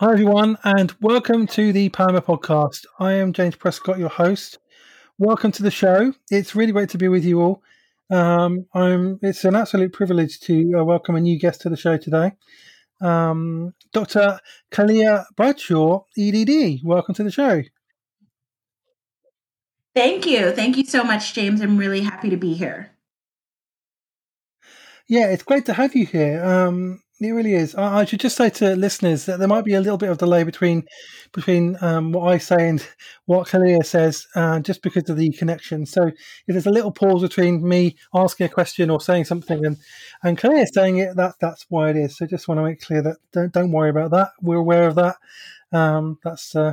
Hi, everyone, and welcome to the Poema podcast. I am James Prescott, your host. Welcome to the show. It's really great to be with you all. Um, I'm, it's an absolute privilege to uh, welcome a new guest to the show today. Um, Dr. Khaleah Bradshaw, EDD. Welcome to the show. Thank you. Thank you so much, James. I'm really happy to be here. Yeah, it's great to have you here. Um, it really is. I, should just say to listeners that there might be a little bit of delay between between um, what I say and what Khaleah says, uh, just because of the connection. So if there's a little pause between me asking a question or saying something and and Khaleah saying it, that that's why it is. So just want to make clear that don't don't worry about that. We're aware of that. Um, that's uh,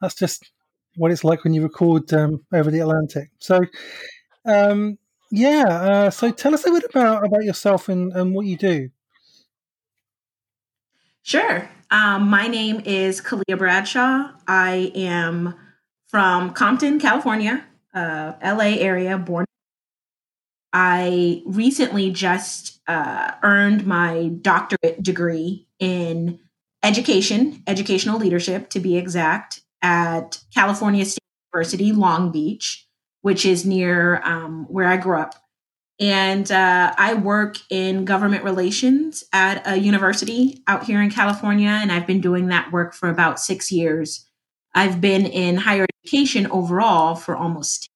that's just what it's like when you record um, over the Atlantic. So. Um, yeah, uh, so tell us a bit about about yourself and, and what you do. Sure. Um, my name is Khaleah Bradshaw. I am from Compton, California, uh, LA area, born. I recently just uh, earned my doctorate degree in education, educational leadership to be exact, at California State University, Long Beach, which is near um, where I grew up. And uh, I work in government relations at a university out here in California, and I've been doing that work for about six years. I've been in higher education overall for almost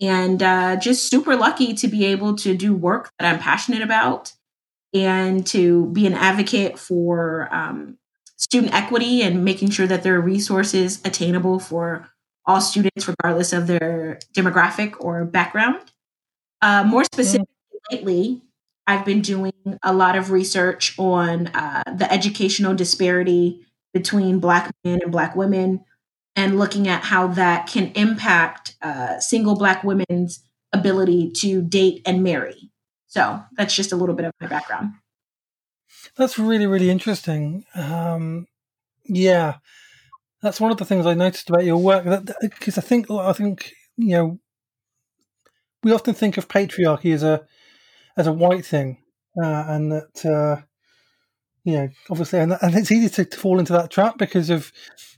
and uh, just super lucky to be able to do work that I'm passionate about and to be an advocate for um, student equity and making sure that there are resources attainable for all students, regardless of their demographic or background. Uh, more mm. specifically, lately, I've been doing a lot of research on uh, the educational disparity between Black men and Black women and looking at how that can impact uh, single Black women's ability to date and marry. So that's just a little bit of my background. That's really, really interesting. Um, yeah, that's one of the things I noticed about your work. Because I think, I think you know, we often think of patriarchy as a as a white thing, uh, and that uh, you know, obviously, and, and it's easy to, to, fall into that trap because of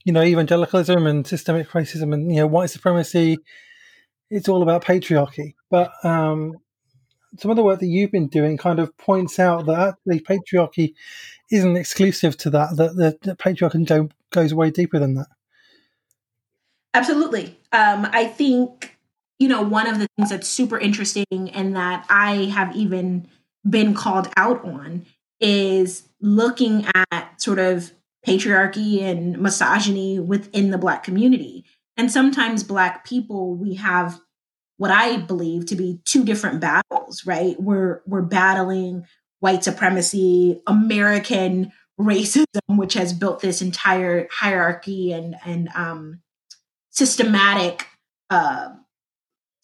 you know evangelicalism and systemic racism and you know white supremacy. It's all about patriarchy, but um, some of the work that you've been doing kind of points out that actually patriarchy isn't exclusive to that. That the, the patriarchy go, goes way deeper than that. Absolutely, um, I think you know, one of the things that's super interesting and that I have even been called out on is looking at sort of patriarchy and misogyny within the Black community. And sometimes Black people, we have what I believe to be two different battles, right? We're we're battling white supremacy, American racism, which has built this entire hierarchy and and um, systematic uh,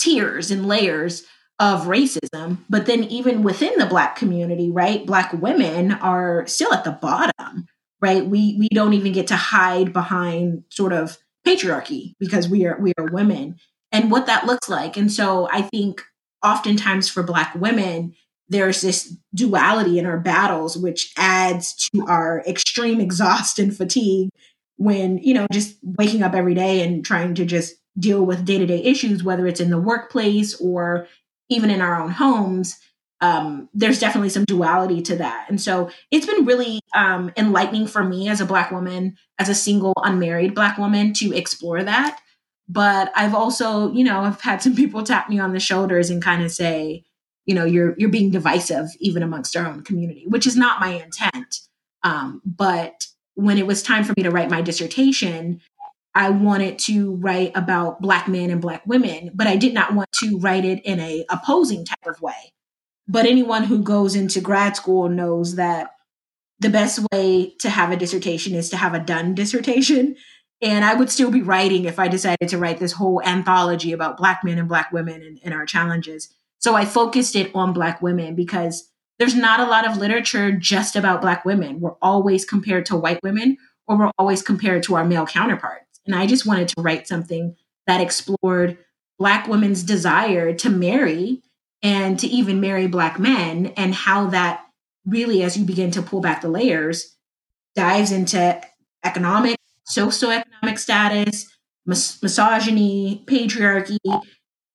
tiers and layers of racism. But then, even within the Black community, right, Black women are still at the bottom, right? We we don't even get to hide behind sort of patriarchy because we are we are women and what that looks like. And so, I think oftentimes for Black women, there's this duality in our battles, which adds to our extreme exhaust and fatigue when you know just waking up every day and trying to just deal with day to day issues, whether it's in the workplace or even in our own homes, um, there's definitely some duality to that. And so it's been really um, enlightening for me as a Black woman, as a single unmarried Black woman to explore that. But I've also, you know, I've had some people tap me on the shoulders and kind of say, you know, you're you're being divisive even amongst our own community, which is not my intent. Um, but when it was time for me to write my dissertation, I wanted to write about Black men and Black women, but I did not want to write it in a opposing type of way. But anyone who goes into grad school knows that the best way to have a dissertation is to have a done dissertation. And I would still be writing if I decided to write this whole anthology about Black men and Black women and, and our challenges. So I focused it on Black women because there's not a lot of literature just about Black women. We're always compared to white women or we're always compared to our male counterparts. And I just wanted to write something that explored Black women's desire to marry and to even marry Black men and how that really, as you begin to pull back the layers, dives into economic, socioeconomic status, mis- misogyny, patriarchy,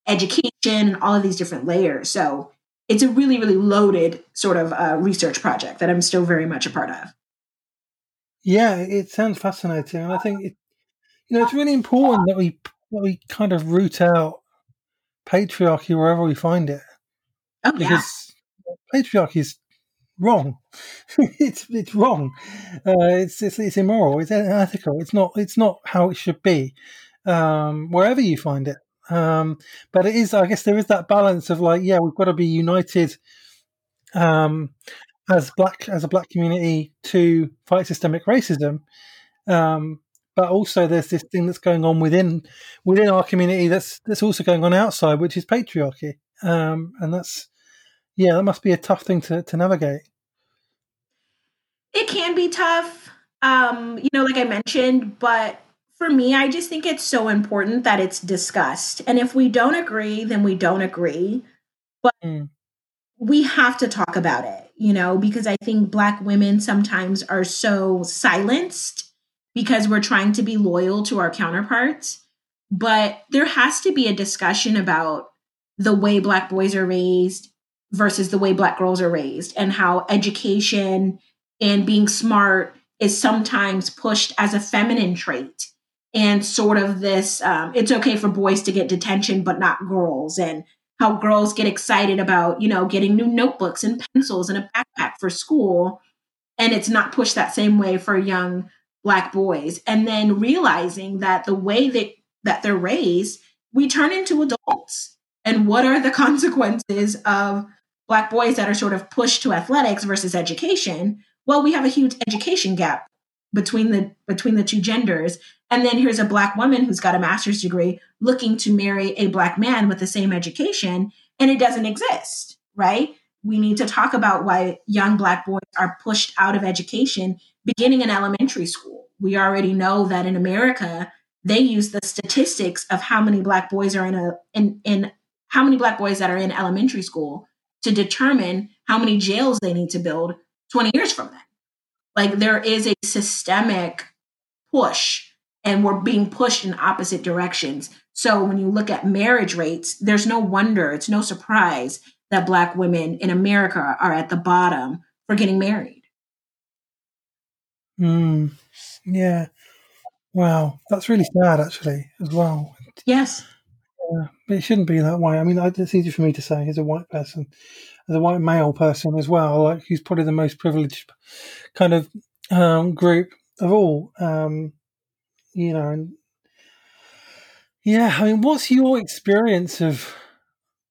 education, and all of these different layers. So it's a really, really loaded sort of uh, research project that I'm still very much a part of. Yeah, it sounds fascinating, and I think it, you know it's really important that we that we kind of root out patriarchy wherever we find it, oh, because yeah. patriarchy is wrong. it's it's wrong. Uh, it's, it's it's immoral. It's unethical. It's not it's not how it should be. Um, wherever you find it, um, but it is. I guess there is that balance of like, yeah, we've got to be united um, as black as a black community to fight systemic racism. Um, but also, there's this thing that's going on within within our community that's that's also going on outside, which is patriarchy, um, and that's yeah, that must be a tough thing to, to navigate. It can be tough, um, you know, like I mentioned, but for me, I just think it's so important that it's discussed. And if we don't agree, then we don't agree. But mm. we have to talk about it, you know, because I think Black women sometimes are so silenced because we're trying to be loyal to our counterparts. But there has to be a discussion about the way Black boys are raised versus the way Black girls are raised and how education and being smart is sometimes pushed as a feminine trait and sort of this um, it's okay for boys to get detention but not girls and how girls get excited about you know getting new notebooks and pencils and a backpack for school and it's not pushed that same way for young black boys and then realizing that the way that that they're raised we turn into adults. And what are the consequences of black boys that are sort of pushed to athletics versus education? Well we have a huge education gap between the between the two genders. And then here's a black woman who's got a master's degree looking to marry a black man with the same education and it doesn't exist right we need to talk about why young black boys are pushed out of education beginning in elementary school we already know that in america they use the statistics of how many black boys are in a in, in how many black boys that are in elementary school to determine how many jails they need to build 20 years from then like there is a systemic push and we're being pushed in opposite directions. So when you look at marriage rates, there's no wonder, it's no surprise that Black women in America are at the bottom for getting married. Mm, yeah. Wow. That's really sad, actually, as well. Yes. Yeah, but it shouldn't be that way. I mean, it's easy for me to say as a white person as a white male person as well, like who's probably the most privileged kind of um, group of all. Um, you know, and yeah, I mean, what's your experience of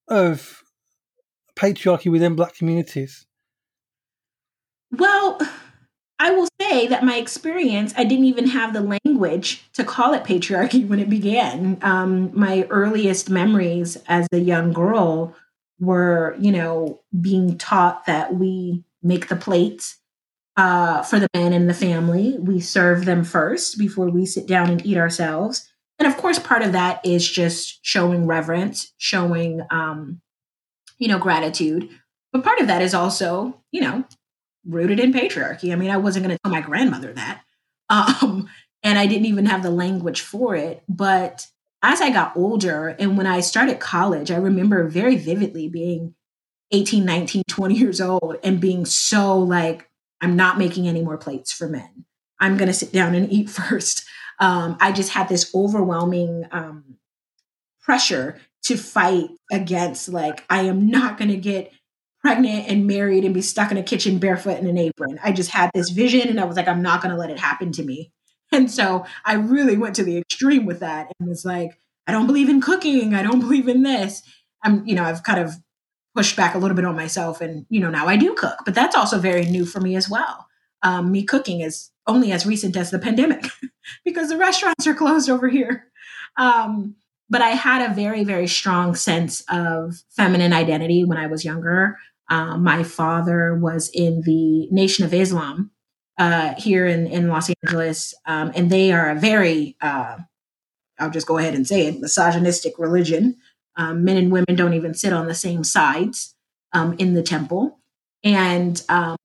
of patriarchy within Black communities? Well, I will say that my experience, I didn't even have the language to call it patriarchy when it began. Um, my earliest memories as a young girl were, you know, being taught that we make the plates uh, for the men in the family. We serve them first before we sit down and eat ourselves. And of course, part of that is just showing reverence, showing, um, you know, gratitude. But part of that is also, you know, rooted in patriarchy. I mean, I wasn't going to tell my grandmother that. Um, and I didn't even have the language for it. But as I got older and when I started college, I remember very vividly being 18, 19, 20 years old and being so like, I'm not making any more plates for men. I'm going to sit down and eat first. Um, I just had this overwhelming um, pressure to fight against, like, I am not going to get pregnant and married and be stuck in a kitchen barefoot in an apron. I just had this vision and I was like, I'm not going to let it happen to me. And so I really went to the extreme with that and was like, I don't believe in cooking. I don't believe in this. I'm, you know, I've kind of pushed back a little bit on myself and, you know, now I do cook, but that's also very new for me as well. Um, me cooking is only as recent as the pandemic because the restaurants are closed over here. Um, but I had a very, very strong sense of feminine identity when I was younger. Uh, my father was in the Nation of Islam, uh, here in, in Los Angeles. Um, and they are a very, uh, I'll just go ahead and say it, misogynistic religion. Um, men and women don't even sit on the same sides um, in the temple. and um,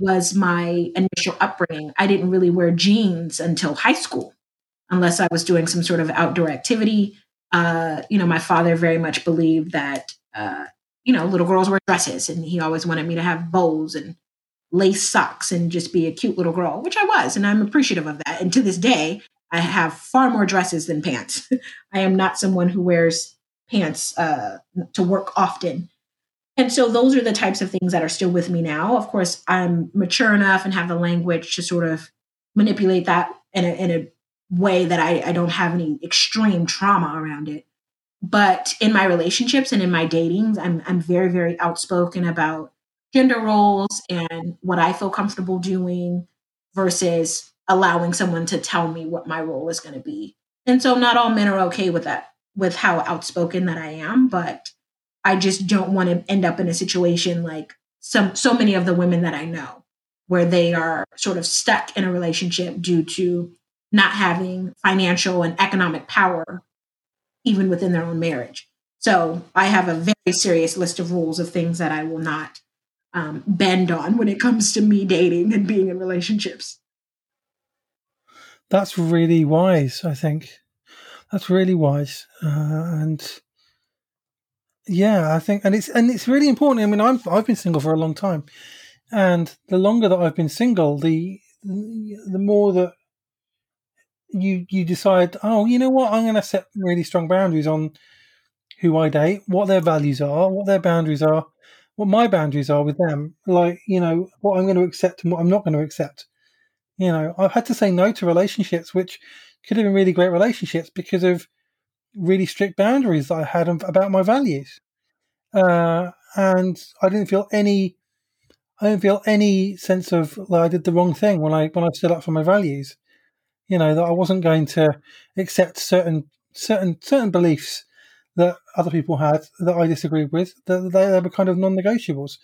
was my initial upbringing. I didn't really wear jeans until high school, unless I was doing some sort of outdoor activity. Uh, you know, my father very much believed that uh, you know little girls wear dresses, and he always wanted me to have bows and lace socks and just be a cute little girl, which I was, and I'm appreciative of that. And to this day, I have far more dresses than pants. I am not someone who wears pants uh, to work often. And so those are the types of things that are still with me now. Of course, I'm mature enough and have the language to sort of manipulate that in a, in a way that I, I don't have any extreme trauma around it. But in my relationships and in my datings, I'm, I'm very, very outspoken about gender roles and what I feel comfortable doing versus allowing someone to tell me what my role is going to be. And so not all men are okay with that, with how outspoken that I am, but I just don't want to end up in a situation like some so many of the women that I know where they are sort of stuck in a relationship due to not having financial and economic power even within their own marriage. So I have a very serious list of rules of things that I will not um, bend on when it comes to me dating and being in relationships. That's really wise, I think. That's really wise, uh, and yeah, I think, and it's and it's really important. I mean, I'm I've been single for a long time, and the longer that I've been single, the the more that you you decide, oh, you know what, I'm going to set really strong boundaries on who I date, what their values are, what their boundaries are, what my boundaries are with them, like you know what I'm going to accept and what I'm not going to accept. You know, I've had to say no to relationships which could have been really great relationships because of really strict boundaries that I had about my values, uh, and I didn't feel any. I didn't feel any sense of like I did the wrong thing when I when I stood up for my values. You know that I wasn't going to accept certain certain certain beliefs that other people had that I disagreed with. That they, they were kind of non-negotiables.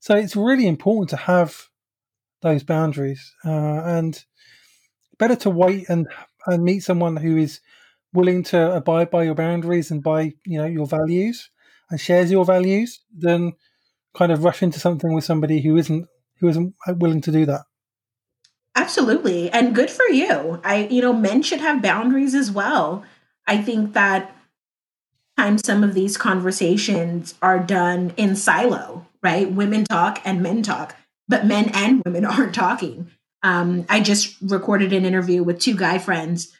So it's really important to have those boundaries, uh, and better to wait and and meet someone who is willing to abide by your boundaries and by you know your values and shares your values than kind of rush into something with somebody who isn't who isn't willing to do that absolutely and good for you. I you know men should have boundaries as well. I think that times some of these conversations are done in silo right? Women talk and men talk but men and women aren't talking. Um, i just recorded an interview with two guy friends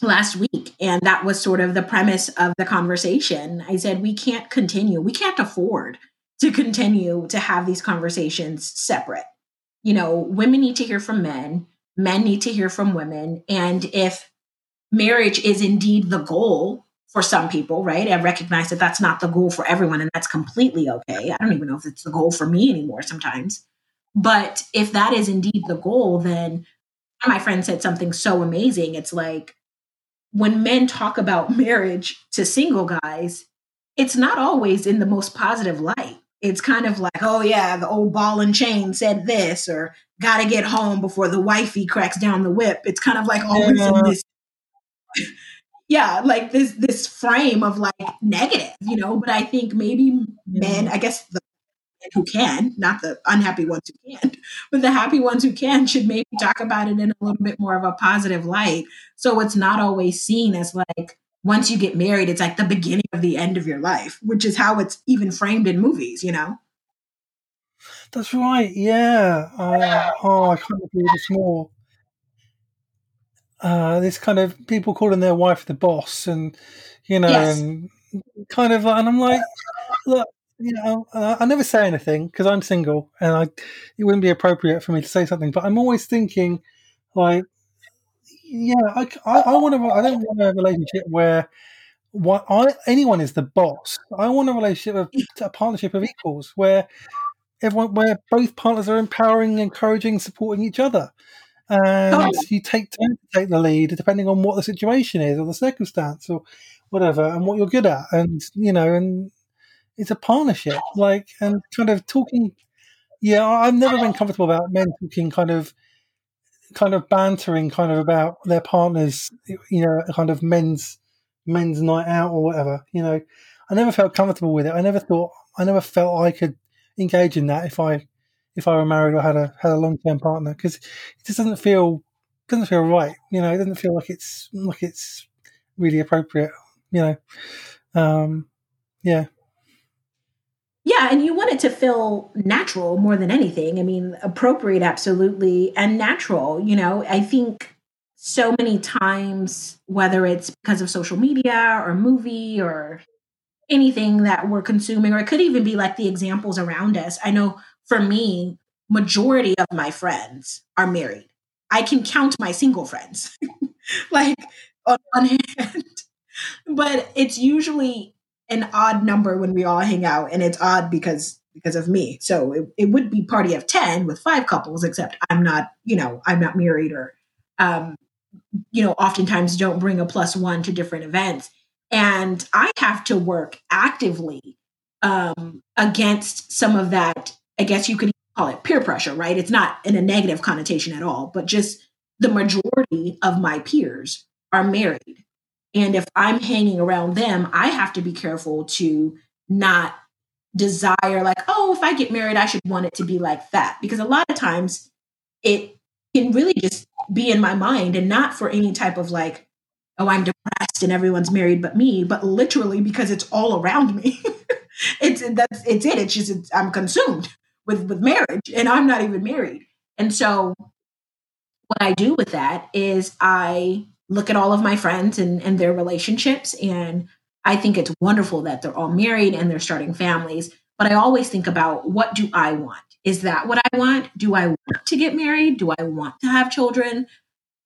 last week and that was sort of the premise of the conversation. I said we can't continue we can't afford to continue to have these conversations separate you know women need to hear from men men need to hear from women and if marriage is indeed the goal for some people right i recognize that that's not the goal for everyone and that's completely okay. I don't even know if it's the goal for me anymore sometimes. But if that is indeed the goal then my friend said something so amazing. It's like when men talk about marriage to single guys, it's not always in the most positive light. It's kind of like, oh yeah, the old ball and chain said this, or gotta get home before the wifey cracks down the whip. It's kind of like always yeah. in this yeah, like this this frame of like negative, you know. But I think maybe men, I guess the who can, not the unhappy ones who can't, but the happy ones who can should maybe talk about it in a little bit more of a positive light. So it's not always seen as like once you get married, it's like the beginning of the end of your life, which is how it's even framed in movies, you know? That's right. Yeah. Uh, oh, I can't agree this more. Uh, this kind of people calling their wife the boss, and you know, yes. and kind of, and I'm like, look, you know, I never say anything because I'm single, and I it wouldn't be appropriate for me to say something. But I'm always thinking, like, yeah, I, I, I want to. I don't want a relationship where what I anyone is the boss. I want a relationship of a partnership of equals where everyone, where both partners are empowering, encouraging, supporting each other, and oh. you take turn to take the lead depending on what the situation is or the circumstance or whatever, and what you're good at, and you know, and it's a partnership. Like and kind of talking. Yeah, I've never been comfortable about men talking kind of, kind of bantering, kind of about their partners. You know, kind of men's men's night out or whatever. You know, I never felt comfortable with it. I never thought. I never felt I could engage in that if I if I were married or had a had a long term partner because it just doesn't feel doesn't feel right. You know, it doesn't feel like it's like it's really appropriate. You know, um, yeah. Yeah, and you want it to feel natural more than anything. I mean, appropriate, absolutely, and natural. You know, I think so many times, whether it's because of social media or movie or anything that we're consuming, or it could even be like the examples around us. I know for me, majority of my friends are married. I can count my single friends, like on one hand, but it's usually an odd number when we all hang out, and it's odd because because of me. So it, it would be party of ten with five couples, except I'm not, you know, I'm not married or, um, you know, oftentimes don't bring a plus one to different events, and I have to work actively um, against some of that. I guess you could call it peer pressure, right? It's not in a negative connotation at all, but just the majority of my peers are married. And if I'm hanging around them, I have to be careful to not desire, like, oh, if I get married, I should want it to be like that. Because a lot of times it can really just be in my mind and not for any type of like, oh, I'm depressed and everyone's married but me, but literally because it's all around me. it's that's it's it. It's just it's, I'm consumed with with marriage and I'm not even married. And so what I do with that is I look at all of my friends and, and their relationships and I think it's wonderful that they're all married and they're starting families. But I always think about what do I want? Is that what I want? Do I want to get married? Do I want to have children?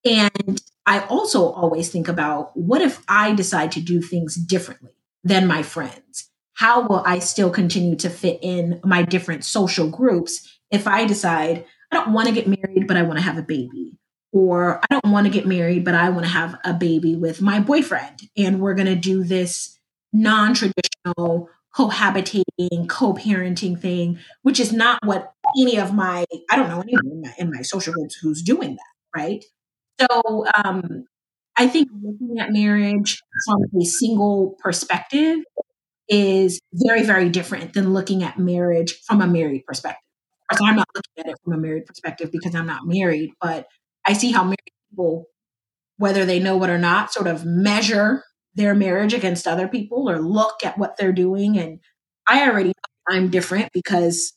And I also always think about what if I decide to do things differently than my friends? how will I still continue to fit in my different social groups if I decide I don't want to get married, but I want to have a baby? Or I don't want to get married, but I want to have a baby with my boyfriend. And we're going to do this non traditional cohabitating, co parenting thing, which is not what any of my, I don't know anyone in my, in my social groups who's doing that, right? So um, I think looking at marriage from a single perspective is very, very different than looking at marriage from a married perspective. Of course, I'm not looking at it from a married perspective because I'm not married, but I see how married people, whether they know it or not, sort of measure their marriage against other people or look at what they're doing. And I already I'm different because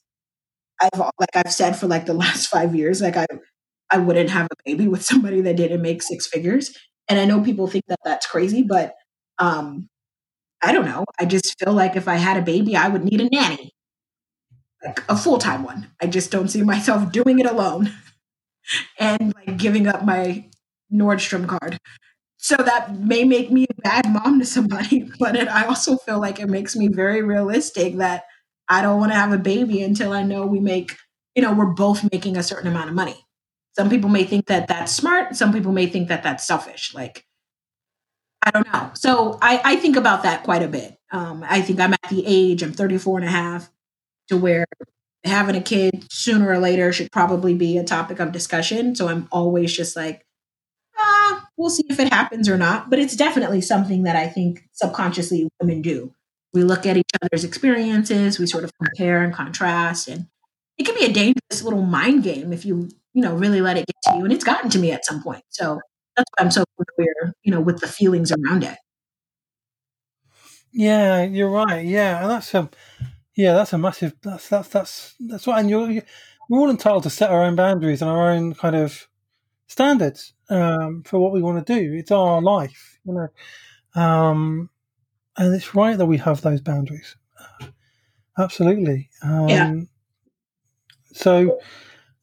I've like I've said for like the last five years, like I I wouldn't have a baby with somebody that didn't make six figures. And I know people think that that's crazy, but um, I don't know. I just feel like if I had a baby, I would need a nanny, like a full time one. I just don't see myself doing it alone and like giving up my Nordstrom card. So that may make me a bad mom to somebody, but it, I also feel like it makes me very realistic that I don't want to have a baby until I know we make, you know, we're both making a certain amount of money. Some people may think that that's smart. Some people may think that that's selfish. Like, I don't know. So I, I think about that quite a bit. Um, I think I'm at the age, I'm 34 and a half, to where having a kid sooner or later should probably be a topic of discussion. So I'm always just like, ah, we'll see if it happens or not. But it's definitely something that I think subconsciously women do. We look at each other's experiences, we sort of compare and contrast, and it can be a dangerous little mind game if you, you know, really let it get to you. And it's gotten to me at some point. So that's why I'm so familiar, you know, with the feelings around it. Yeah, you're right. Yeah, and that's a yeah, that's a massive. That's that's that's that's what. And you're, you're we're all entitled to set our own boundaries and our own kind of standards um, for what we want to do. It's our life, you know, um, and it's right that we have those boundaries. Absolutely. Um, yeah. So,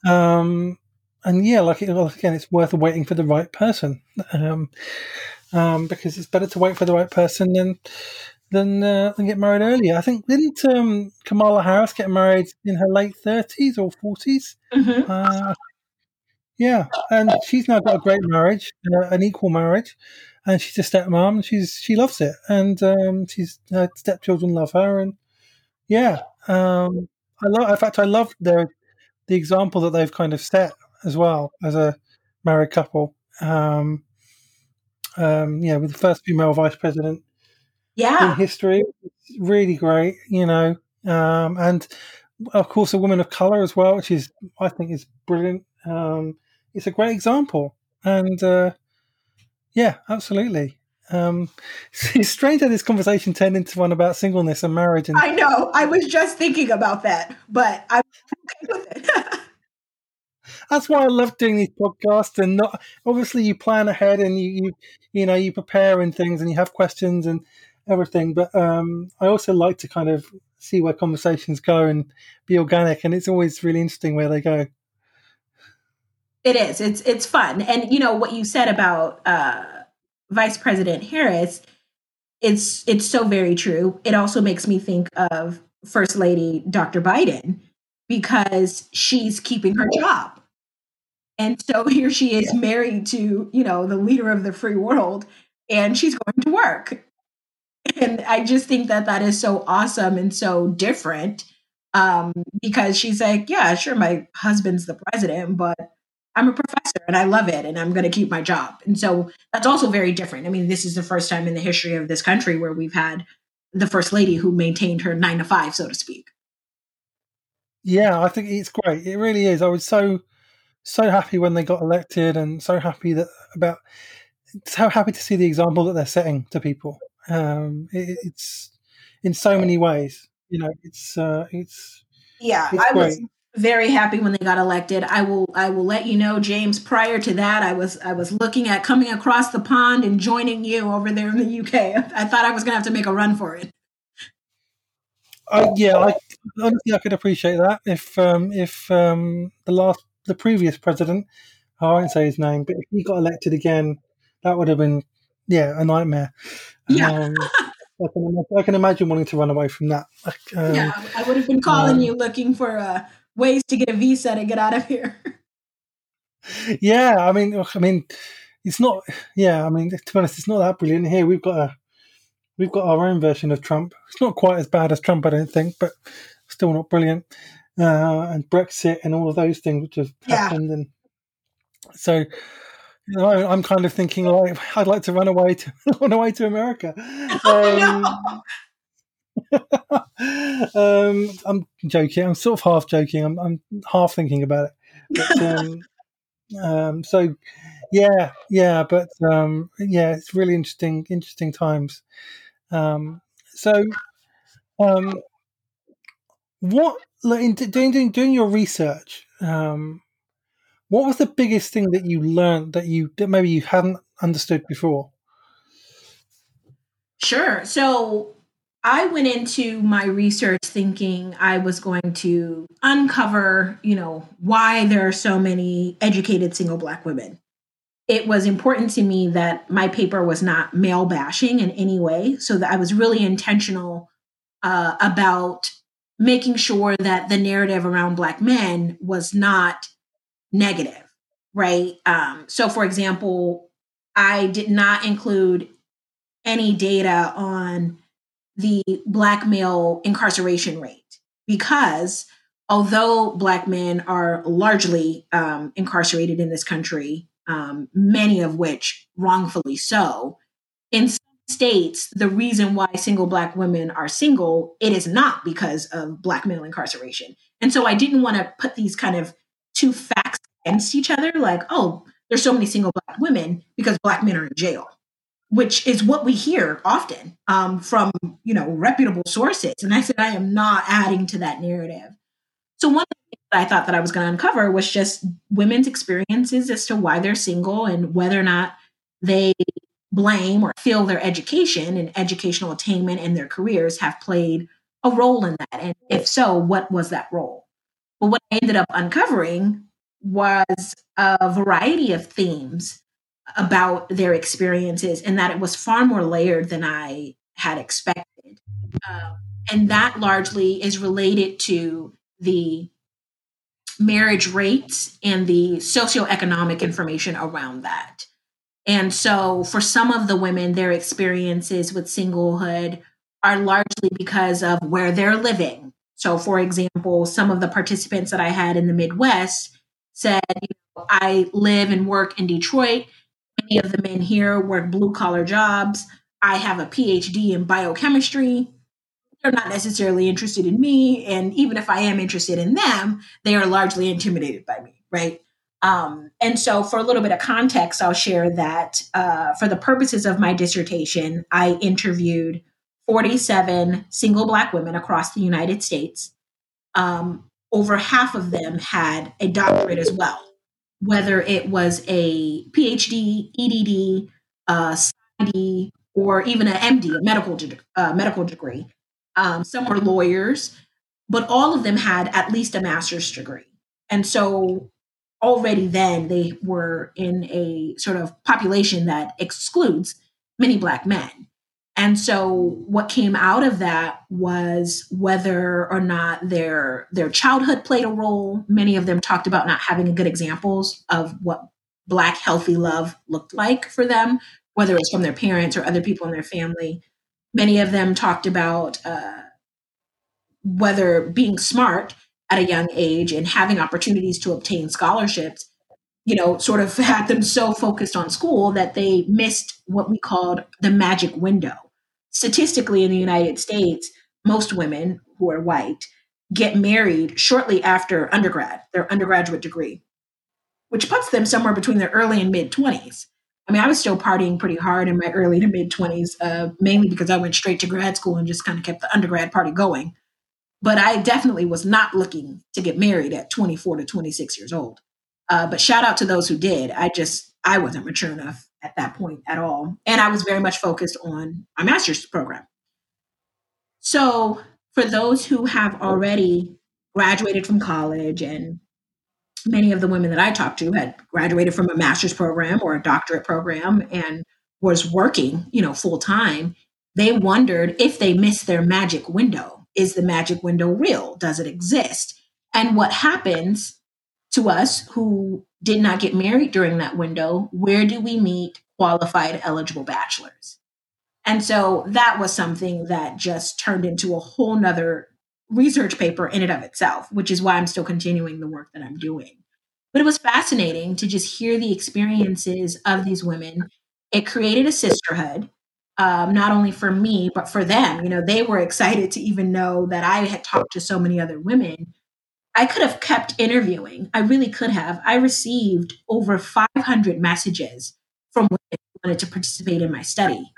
um, and yeah, like again, it's worth waiting for the right person, um, um, because it's better to wait for the right person than than uh, than get married earlier. I think didn't um, Kamala Harris get married in her late thirties or 40s mm-hmm. uh, yeah, and she's now got a great marriage, uh, an equal marriage, and she's a stepmom. She's she loves it, and um, she's her stepchildren love her, and yeah, um, I love. In fact, I love the the example that they've kind of set as well as a married couple. Um, um, yeah, with the first female vice president yeah. in history. It's really great, you know. Um, and of course, a woman of color as well, which is I think is brilliant. Um, it's a great example, and uh, yeah, absolutely. Um, it's strange how this conversation turned into one about singleness and marriage. And I know. I was just thinking about that, but I'm okay with it. that's why I love doing these podcasts. And not obviously you plan ahead and you you you know you prepare and things and you have questions and everything. But um, I also like to kind of see where conversations go and be organic. And it's always really interesting where they go. It is. It's it's fun. And you know what you said about uh, Vice President Harris. It's it's so very true. It also makes me think of First Lady Dr. Biden because she's keeping her job. And so here she is married to, you know, the leader of the free world and she's going to work. And I just think that that is so awesome and so different um, because she's like, yeah, sure, my husband's the president, but I'm a professor and I love it and I'm going to keep my job. And so that's also very different. I mean, this is the first time in the history of this country where we've had the first lady who maintained her nine to five, so to speak. Yeah, I think it's great. It really is. I was so so happy when they got elected, and so happy that about so happy to see the example that they're setting to people. Um, it, it's in so many ways. You know, it's uh, it's yeah. It's I great. was very happy when they got elected. I will I will let you know, James. Prior to that, I was I was looking at coming across the pond and joining you over there in the UK. I thought I was going to have to make a run for it. Uh, yeah, I, honestly, I could appreciate that if um, if um, the last the previous president, I won't say his name, but if he got elected again, that would have been yeah a nightmare. Yeah. Um, I can, I can imagine wanting to run away from that. Um, yeah, I would have been calling um, you looking for uh, ways to get a visa to get out of here. yeah, I mean, I mean, it's not. Yeah, I mean, to be honest, it's not that brilliant here. We've got a we've got our own version of Trump. It's not quite as bad as Trump, I don't think, but still not brilliant. Uh, and Brexit and all of those things which have happened, and so you know, I'm kind of thinking like I'd like to run away to run away to America. Um, um, I'm joking. I'm sort of half joking. I'm, I'm half thinking about it. But, um, um, so yeah, yeah, but um, yeah, it's really interesting, interesting times. Um, so, um, what in doing doing doing your research? Um, what was the biggest thing that you learned that you that maybe you hadn't understood before? Sure. So I went into my research thinking I was going to uncover, you know, why there are so many educated single black women it was important to me that my paper was not male bashing in any way. So that I was really intentional uh, about making sure that the narrative around Black men was not negative, right? Um, so, for example, I did not include any data on the Black male incarceration rate because although Black men are largely um, incarcerated in this country, um, many of which wrongfully so. In some states, the reason why single Black women are single, it is not because of Black male incarceration. And so I didn't want to put these kind of two facts against each other, like, oh, there's so many single Black women because Black men are in jail. Which is what we hear often um, from you know reputable sources, and I said I am not adding to that narrative. So one that I thought that I was going to uncover was just women's experiences as to why they're single and whether or not they blame or feel their education and educational attainment and their careers have played a role in that. And if so, what was that role? But what I ended up uncovering was a variety of themes about their experiences and that it was far more layered than I had expected. Um, and that largely is related to the marriage rates and the socioeconomic information around that. And so, for some of the women, their experiences with singlehood are largely because of where they're living. So, for example, some of the participants that I had in the Midwest said, you know, I live and work in Detroit. Many of the men here work blue collar jobs. I have a PhD in biochemistry. they're not necessarily interested in me. And even if I am interested in them, they are largely intimidated by me, right? Um, and so, for a little bit of context, I'll share that uh, for the purposes of my dissertation, I interviewed 47 single Black women across the United States. Um, over half of them had a doctorate as well, whether it was a PhD, EDD, uh, or even an MD, a medical, uh, medical degree. Um, some were lawyers, but all of them had at least a master's degree. And so already then they were in a sort of population that excludes many Black men. And so what came out of that was whether or not their their childhood played a role. Many of them talked about not having good examples of what black healthy love looked like for them, whether it was from their parents or other people in their family. Many of them talked about uh, whether being smart at a young age and having opportunities to obtain scholarships you know, sort of had them so focused on school that they missed what we called the magic window. Statistically, in the United States, most women who are white get married shortly after undergrad, their undergraduate degree, which puts them somewhere between their early and mid 20s. I mean, I was still partying pretty hard in my early to mid 20s, uh, mainly because I went straight to grad school and just kind of kept the undergrad party going. But I definitely was not looking to get married at 24 to 26 years old. Uh, but shout out to those who did. I just, I wasn't mature enough at that point at all. And I was very much focused on my master's program. So for those who have already graduated from college and many of the women that I talked to had graduated from a master's program or a doctorate program and was working, you know, full time, they wondered if they missed their magic window. Is the magic window real? Does it exist? And what happens to us who did not get married during that window, where do we meet qualified eligible bachelors? And so that was something that just turned into a whole nother research paper in and of itself, which is why I'm still continuing the work that I'm doing. But it was fascinating to just hear the experiences of these women. It created a sisterhood, um, not only for me, but for them. You know, they were excited to even know that I had talked to so many other women I could have kept interviewing. I really could have. I received over 500 messages from women who wanted to participate in my study.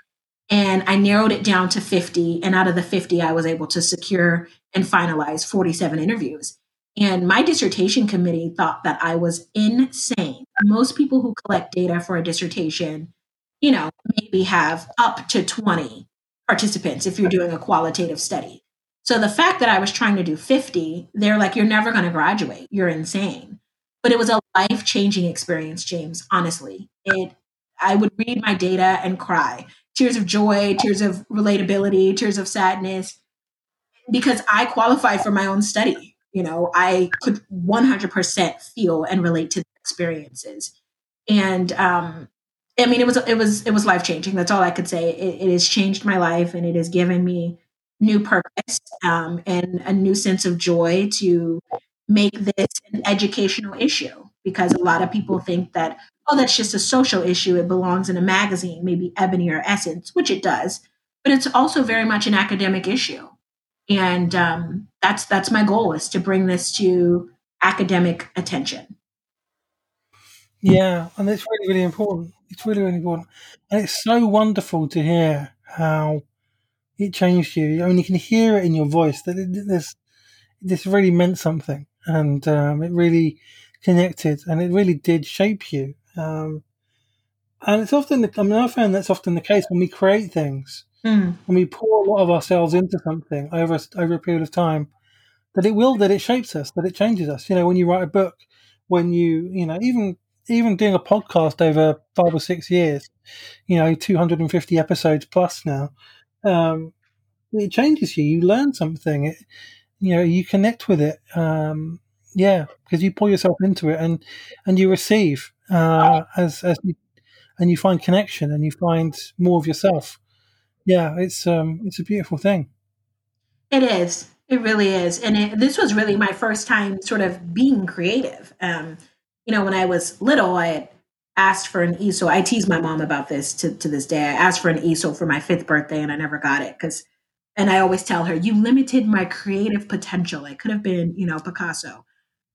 And I narrowed it down to 50. And out of the 50, I was able to secure and finalize 47 interviews. And my dissertation committee thought that I was insane. Most people who collect data for a dissertation, you know, maybe have up to 20 participants if you're doing a qualitative study. So the fact that I was trying to do 50, they're like, you're never going to graduate. You're insane. But it was a life changing experience, James, honestly. It, I would read my data and cry tears of joy, tears of relatability, tears of sadness, because I qualified for my own study. You know, I could 100% feel and relate to the experiences. And, um, I mean, it was it was it was life changing. That's all I could say. It, it has changed my life, and it has given me new purpose um, and a new sense of joy to make this an educational issue. Because a lot of people think that oh that's just a social issue it belongs in a magazine maybe ebony or essence which it does but it's also very much an academic issue. And um, that's that's my goal is to bring this to academic attention. Yeah and it's really really important. It's really really important. And it's so wonderful to hear how it changed you. I mean, you can hear it in your voice that it, this this really meant something, and um, it really connected, and it really did shape you. Um, and it's often, the, I mean, I found that's often the case when we create things, mm. when we pour a lot of ourselves into something over over a period of time, that it will, that it shapes us, that it changes us. You know, when you write a book, when you, you know, even even doing a podcast over five or six years, you know, 250 episodes plus now, um, it changes you. You learn something. It, you know, you connect with it. Um, yeah, because you pour yourself into it and and you receive uh, as as you, and you find connection and you find more of yourself. Yeah, it's um it's a beautiful thing. It is. It really is. And it, this was really my first time sort of being creative. Um, you know, when I was little, I asked for an easel. I tease my mom about this to, to this day. I asked for an easel for my fifth birthday and I never got it because And I always tell her, you limited my creative potential. I could have been, you know, Picasso.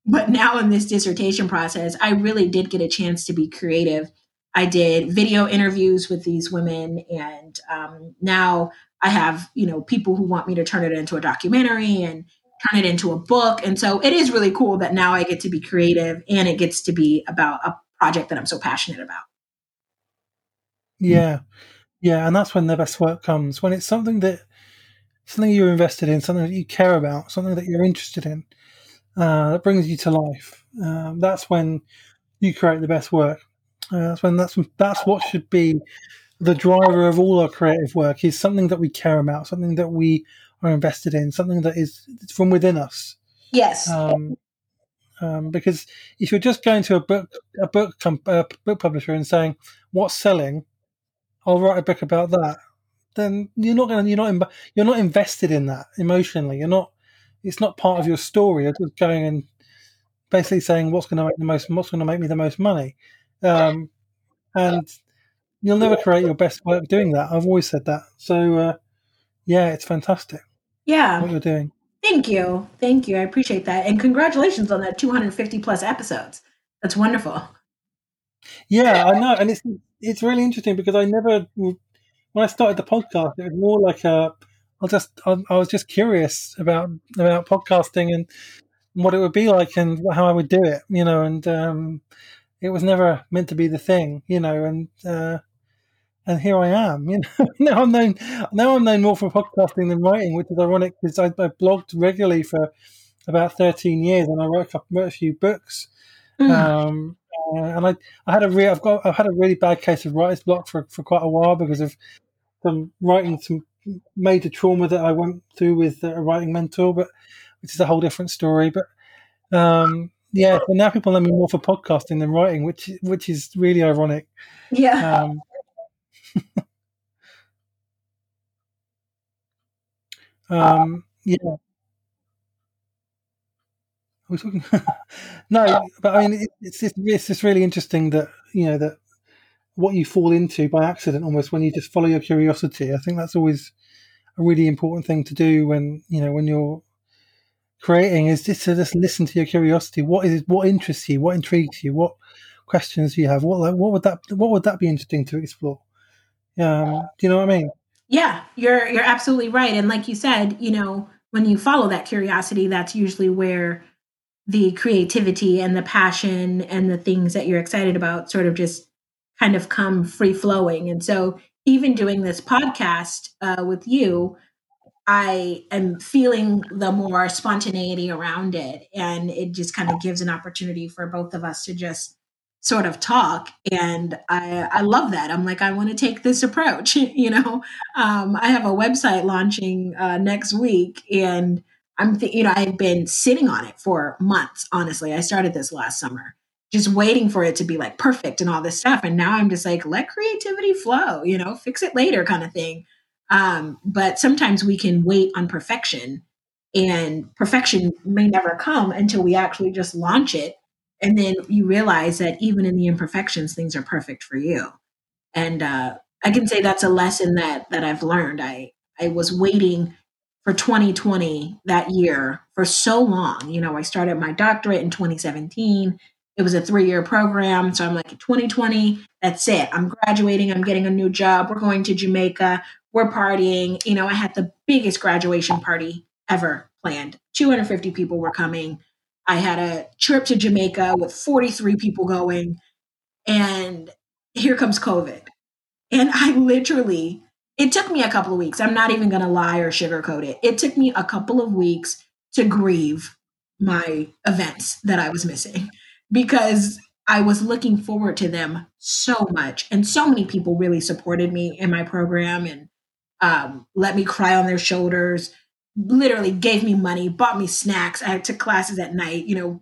But now in this dissertation process, I really did get a chance to be creative. I did video interviews with these women, and um, now I have, you know, people who want me to turn it into a documentary and turn it into a book. And so it is really cool that now I get to be creative and it gets to be about a project that I'm so passionate about. Yeah. Yeah. And that's when the best work comes when it's something that, something you're invested in, something that you care about, something that you're interested in, uh, that brings you to life. Um, that's when you create the best work. Uh, that's when that's that's what should be the driver of all our creative work is something that we care about, something that we are invested in, something that is from within us. Yes. Um, um, because if you're just going to a book a book a book publisher and saying what's selling, I'll write a book about that, then you're not going to you're not in, you're not invested in that emotionally. You're not. It's not part of your story. You're just going and basically saying what's going to make the most what's going to make me the most money, um, and you'll never create your best work doing that. I've always said that. So uh, yeah, it's fantastic. Yeah, what you're doing. Thank you, thank you. I appreciate that, and congratulations on that 250 plus episodes. That's wonderful. Yeah, I know, and it's it's really interesting because I never when I started the podcast, it was more like a I just I, I was just curious about about podcasting and what it would be like and how I would do it, you know, and um, it was never meant to be the thing, you know, and uh, and here I am. You know, now I'm known now I'm known more for podcasting than writing, which is ironic because I, I blogged regularly for about 13 years and I wrote a, wrote a few books. Mm. Um, uh, and I, I had a re- I've got I've had a really bad case of writer's block for, for quite a while because of some writing some major trauma that I went through with a writing mentor, but which is a whole different story. But um, yeah, so now people know me more for podcasting than writing, which which is really ironic. Yeah. Um, um, yeah. we talking? no, but I mean, it's just, it's just really interesting that you know that what you fall into by accident, almost when you just follow your curiosity. I think that's always a really important thing to do when you know when you're creating is just to just listen to your curiosity. What is what interests you? What intrigues you? What questions do you have? What what would that what would that be interesting to explore? Um, do you know what I mean? Yeah, you're you're absolutely right. And like you said, you know, when you follow that curiosity, that's usually where the creativity and the passion and the things that you're excited about sort of just kind of come free flowing. And so, even doing this podcast uh, with you, I am feeling the more spontaneity around it. And it just kind of gives an opportunity for both of us to just sort of talk and i i love that. I'm like i want to take this approach you know? Um, i have a website launching uh, next week and i'm th- you know i've been sitting on it for months honestly. I started this last summer just waiting for it to be like perfect and all this stuff and now i'm just like let creativity flow you know fix it later kind of thing. Um, but sometimes we can wait on perfection and perfection may never come until we actually just launch it and then you realize that even in the imperfections things are perfect for you. And uh, i can say that's a lesson that that i've learned. I i was waiting for 2020 that year for so long. You know i started my doctorate in 2017 it was a three-year program. So i'm like 2020 that's it. I'm graduating. I'm getting a new job. We're going to jamaica. We're partying. You know i had the biggest graduation party ever planned. 250 people were coming I had a trip to Jamaica with 43 people going, and here comes COVID. And I literally, it took me a couple of weeks. I'm not even going to lie or sugarcoat it. It took me a couple of weeks to grieve my events that I was missing because I was looking forward to them so much. And so many people really supported me in my program and um, let me cry on their shoulders literally gave me money, bought me snacks. I took classes at night, you know,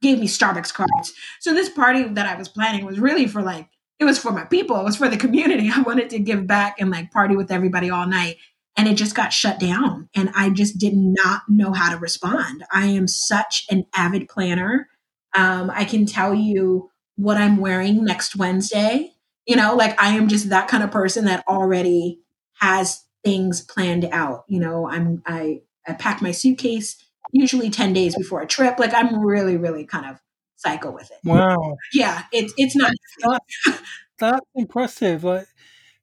gave me Starbucks cards. So this party that I was planning was really for like, it was for my people, it was for the community. I wanted to give back and like party with everybody all night. And it just got shut down. And I just did not know how to respond. I am such an avid planner. Um, I can tell you what I'm wearing next Wednesday. You know, like I am just that kind of person that already has things planned out. You know, I'm I I pack my suitcase usually 10 days before a trip. Like I'm really, really kind of psycho with it. Wow. Yeah, it's it's not that's, that's impressive. Like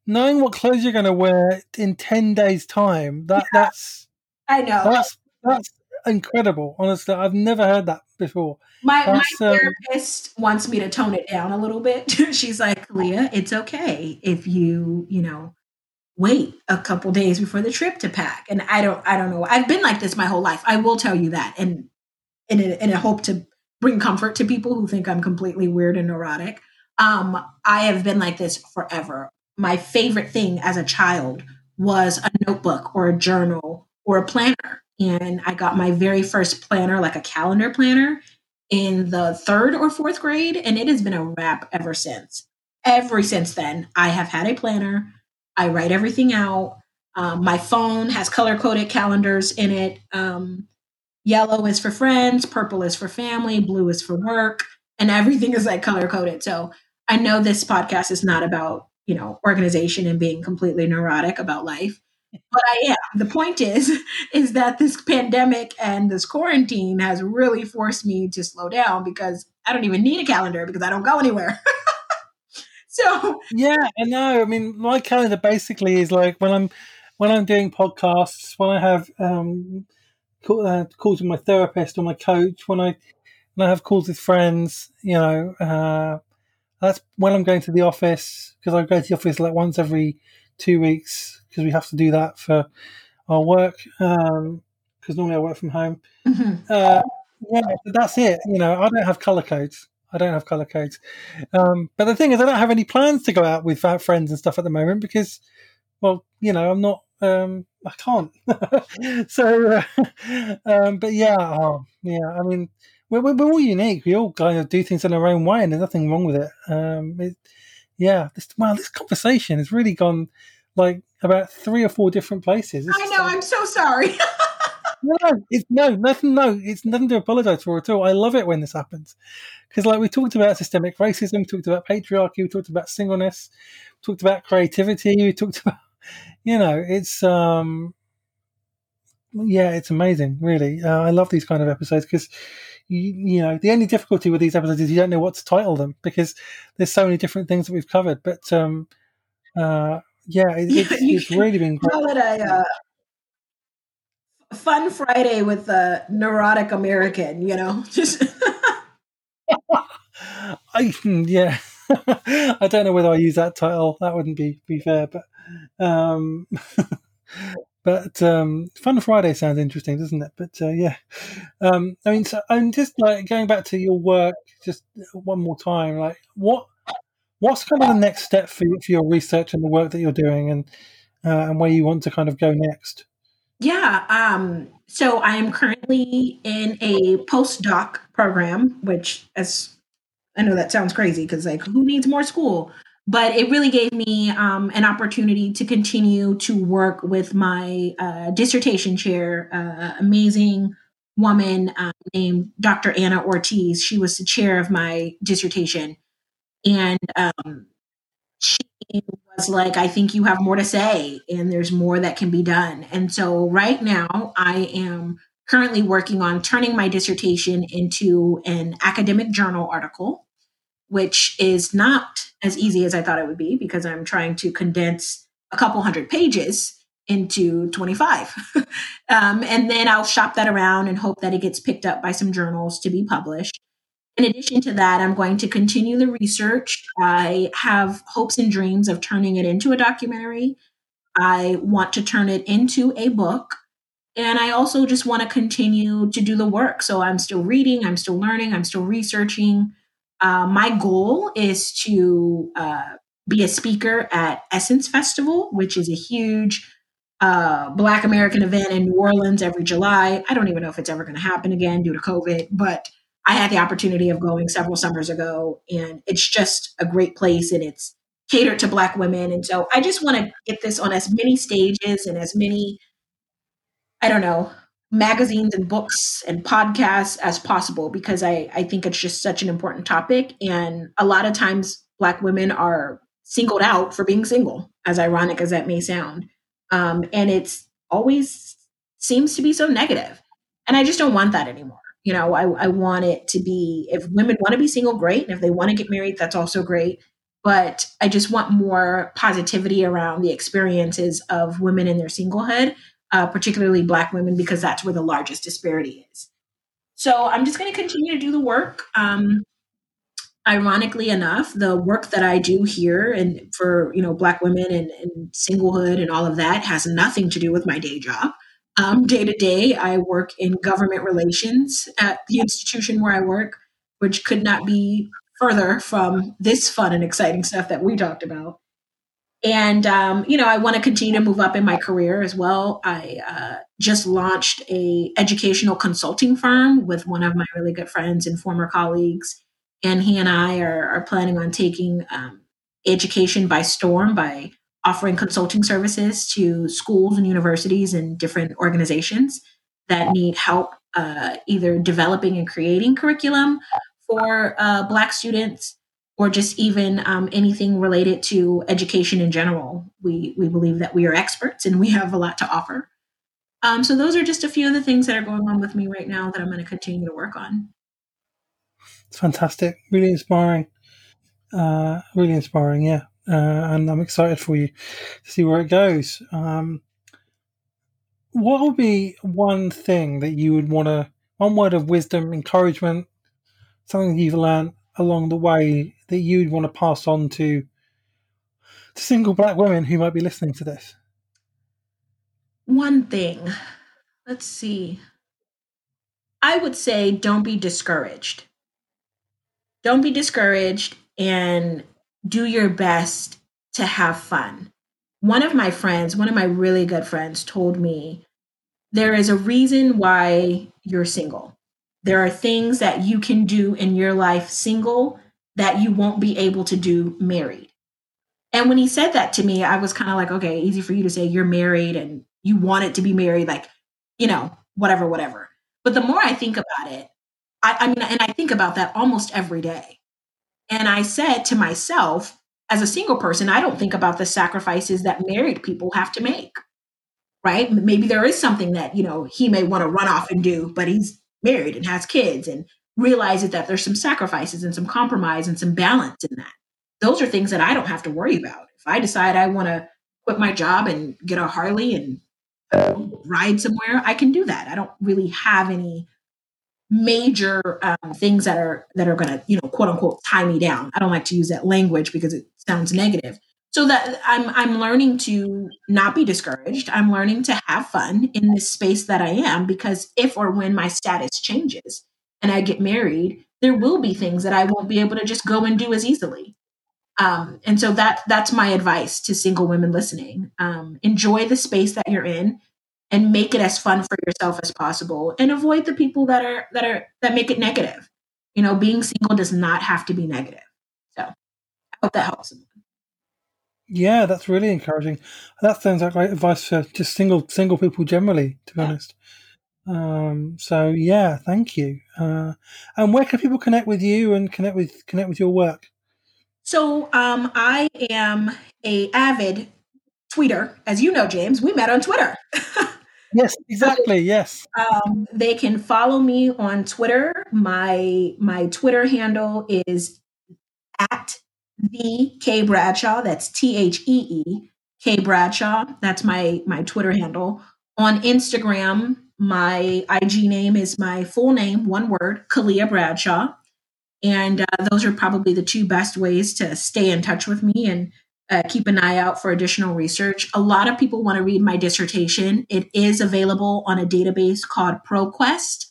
knowing what clothes you're going to wear in 10 days time. That yeah, that's I know. That's that's incredible. Honestly, I've never heard that before. My, my um, therapist wants me to tone it down a little bit. She's like, Leah, it's okay if you, you know, wait a couple days before the trip to pack. And I don't, I don't know. I've been like this my whole life. I will tell you that, and in a, in a hope to bring comfort to people who think I'm completely weird and neurotic. Um, I have been like this forever. My favorite thing as a child was a notebook or a journal or a planner. And I got my very first planner, like a calendar planner, in the third or fourth grade. And it has been a wrap ever since. Ever since then, I have had a planner. I write everything out. Um, my phone has color coded calendars in it. Um, yellow is for friends, purple is for family, blue is for work, and everything is like color coded. So I know this podcast is not about, you know, organization and being completely neurotic about life but I am. The point is, is that this pandemic and this quarantine has really forced me to slow down because I don't even need a calendar because I don't go anywhere. so yeah, I know. I mean, my calendar basically is like when I'm when I'm doing podcasts, when I have um, uh, calls with my therapist or my coach, when I when I have calls with friends, you know, uh, that's when I'm going to the office because I go to the office like once every two weeks because we have to do that for our work because um, normally I work from home. Mm-hmm. Uh, yeah, that's it. You know, I don't have color codes. I don't have color codes. Um, but the thing is, I don't have any plans to go out with friends and stuff at the moment because, well, you know, I'm not. Um, I can't. so, uh, um, but yeah, oh, yeah. I mean, we're, we're, all unique. We all kind of do things in our own way, and there's nothing wrong with it. Um, it yeah, this wow, this conversation has really gone like about three or four different places. It's I know. Like, I'm so sorry. no, it's no nothing. No, it's nothing to apologize for at all. I love it when this happens because, like, we talked about systemic racism, we talked about patriarchy, we talked about singleness, we talked about creativity, we talked about, you know, it's um, yeah, it's amazing. Really, uh, I love these kind of episodes because. You, you know, the only difficulty with these episodes is you don't know what to title them because there's so many different things that we've covered. But um, uh, yeah, it, it's, it's really been great. Call it a uh, fun Friday with a neurotic American, you know, just. I hmm, yeah, I don't know whether I use that title. That wouldn't be be fair, but um, but um, Fun Friday sounds interesting, doesn't it? But uh, yeah, um, I mean, so I'm just like going back to your work just one more time. Like, what what's kind of the next step for, for your research and the work that you're doing and uh, and where you want to kind of go next yeah um, so i am currently in a postdoc program which as i know that sounds crazy because like who needs more school? But it really gave me um, an opportunity to continue to work with my uh, dissertation chair uh, amazing woman uh, named dr anna ortiz. She was the chair of my dissertation. And um, she was like, I think you have more to say, and there's more that can be done. And so, right now, I am currently working on turning my dissertation into an academic journal article, which is not as easy as I thought it would be because I'm trying to condense a couple hundred pages into 25. um, and then I'll shop that around and hope that it gets picked up by some journals to be published. In addition to that, I'm going to continue the research. I have hopes and dreams of turning it into a documentary. I want to turn it into a book. And I also just want to continue to do the work. So I'm still reading, I'm still learning, I'm still researching. Uh, my goal is to uh, be a speaker at Essence Festival, which is a huge uh, Black American event in New Orleans every July. I don't even know if it's ever going to happen again due to COVID, but I had the opportunity of going several summers ago, and it's just a great place and it's catered to Black women. And so I just want to get this on as many stages and as many, I don't know, magazines and books and podcasts as possible because I, I think it's just such an important topic. And a lot of times, Black women are singled out for being single, as ironic as that may sound. Um, and it's always seems to be so negative. And I just don't want that anymore. You know, I, I want it to be if women want to be single, great. And if they want to get married, that's also great. But I just want more positivity around the experiences of women in their singlehood, uh, particularly Black women, because that's where the largest disparity is. So I'm just going to continue to do the work. Um, ironically enough, the work that I do here and for you know Black women and, and singlehood and all of that has nothing to do with my day job. Um, day to day, I work in government relations at the institution where I work, which could not be further from this fun and exciting stuff that we talked about. And um, you know, I want to continue to move up in my career as well. I uh, just launched a educational consulting firm with one of my really good friends and former colleagues and he and I are, are planning on taking um, education by storm by offering consulting services to schools and universities and different organizations that need help uh, either developing and creating curriculum for uh, Black students or just even um, anything related to education in general. We, we believe that we are experts and we have a lot to offer. Um, so, those are just a few of the things that are going on with me right now that I'm going to continue to work on. It's fantastic, really inspiring, uh, really inspiring. Yeah, uh, and I'm excited for you to see where it goes. Um, what would be one thing that you would want to, one word of wisdom, encouragement, something you've learned along the way that you'd want to pass on to, to single black women who might be listening to this? One thing, let's see. I would say don't be discouraged don't be discouraged and do your best to have fun. One of my friends, one of my really good friends, told me there is a reason why you're single. There are things that you can do in your life single that you won't be able to do married. And when he said that to me, I was kind of like, okay, easy for you to say you're married and you want it to be married, like, you know, whatever, whatever. But the more I think about it, I, I mean, and I think about that almost every day. And I said to myself, as a single person, I don't think about the sacrifices that married people have to make. Right? Maybe there is something that, you know, he may want to run off and do, but he's married and has kids and realizes that there's some sacrifices and some compromise and some balance in that. Those are things that I don't have to worry about. If I decide I want to quit my job and get a Harley and uh, ride somewhere, I can do that. I don't really have any major um, things that are that are going to you know quote unquote tie me down. I don't like to use that language because it sounds negative. So that i'm i'm learning to not be discouraged. I'm learning to have fun in this space that i am because if or when my status changes and i get married there will be things that i won't be able to just go and do as easily. Um, and so that that's my advice to single women listening. Um, enjoy the space that you're in and make it as fun for yourself as possible and avoid the people that are that are that make it negative. You know being single does not have to be negative. So i hope that helps. Yeah that's really encouraging. That sounds like great advice for just single single people generally to be yeah. honest. Um so yeah thank you. Uh and where can people connect with you and connect with connect with your work? So um i am a avid tweeter. As you know james we met on twitter Yes, exactly. Yes. Um, they can follow me on Twitter. My my Twitter handle is at the K Bradshaw. That's T H E E K Bradshaw. That's my my Twitter handle. On Instagram, my IG name is my full name, one word, Khaleah Bradshaw. And uh, those are probably the two best ways to stay in touch with me and uh, keep an eye out for additional research. A lot of people want to read my dissertation. It is available on a database called ProQuest.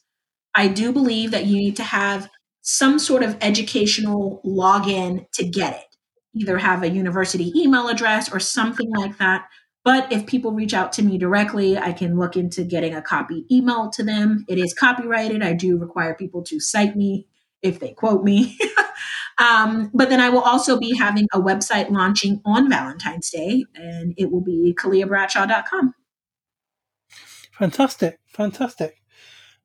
I do believe that you need to have some sort of educational login to get it, either have a university email address or something like that. But if people reach out to me directly, I can look into getting a copy emailed to them. It is copyrighted. I do require people to cite me if they quote me. Um, but then I will also be having a website launching on Valentine's Day, and it will be khaleahbradshaw.com. Fantastic, fantastic.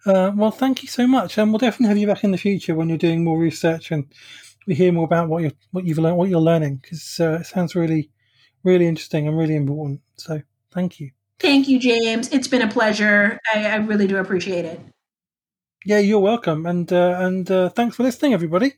Uh, well, thank you so much, and we'll definitely have you back in the future when you're doing more research and we hear more about what you what you've learned, what you're learning, because uh, it sounds really, really interesting and really important. So, Thank you. Thank you, James. It's been a pleasure. I, I really do appreciate it. Yeah, you're welcome, and uh, and uh, thanks for listening, everybody.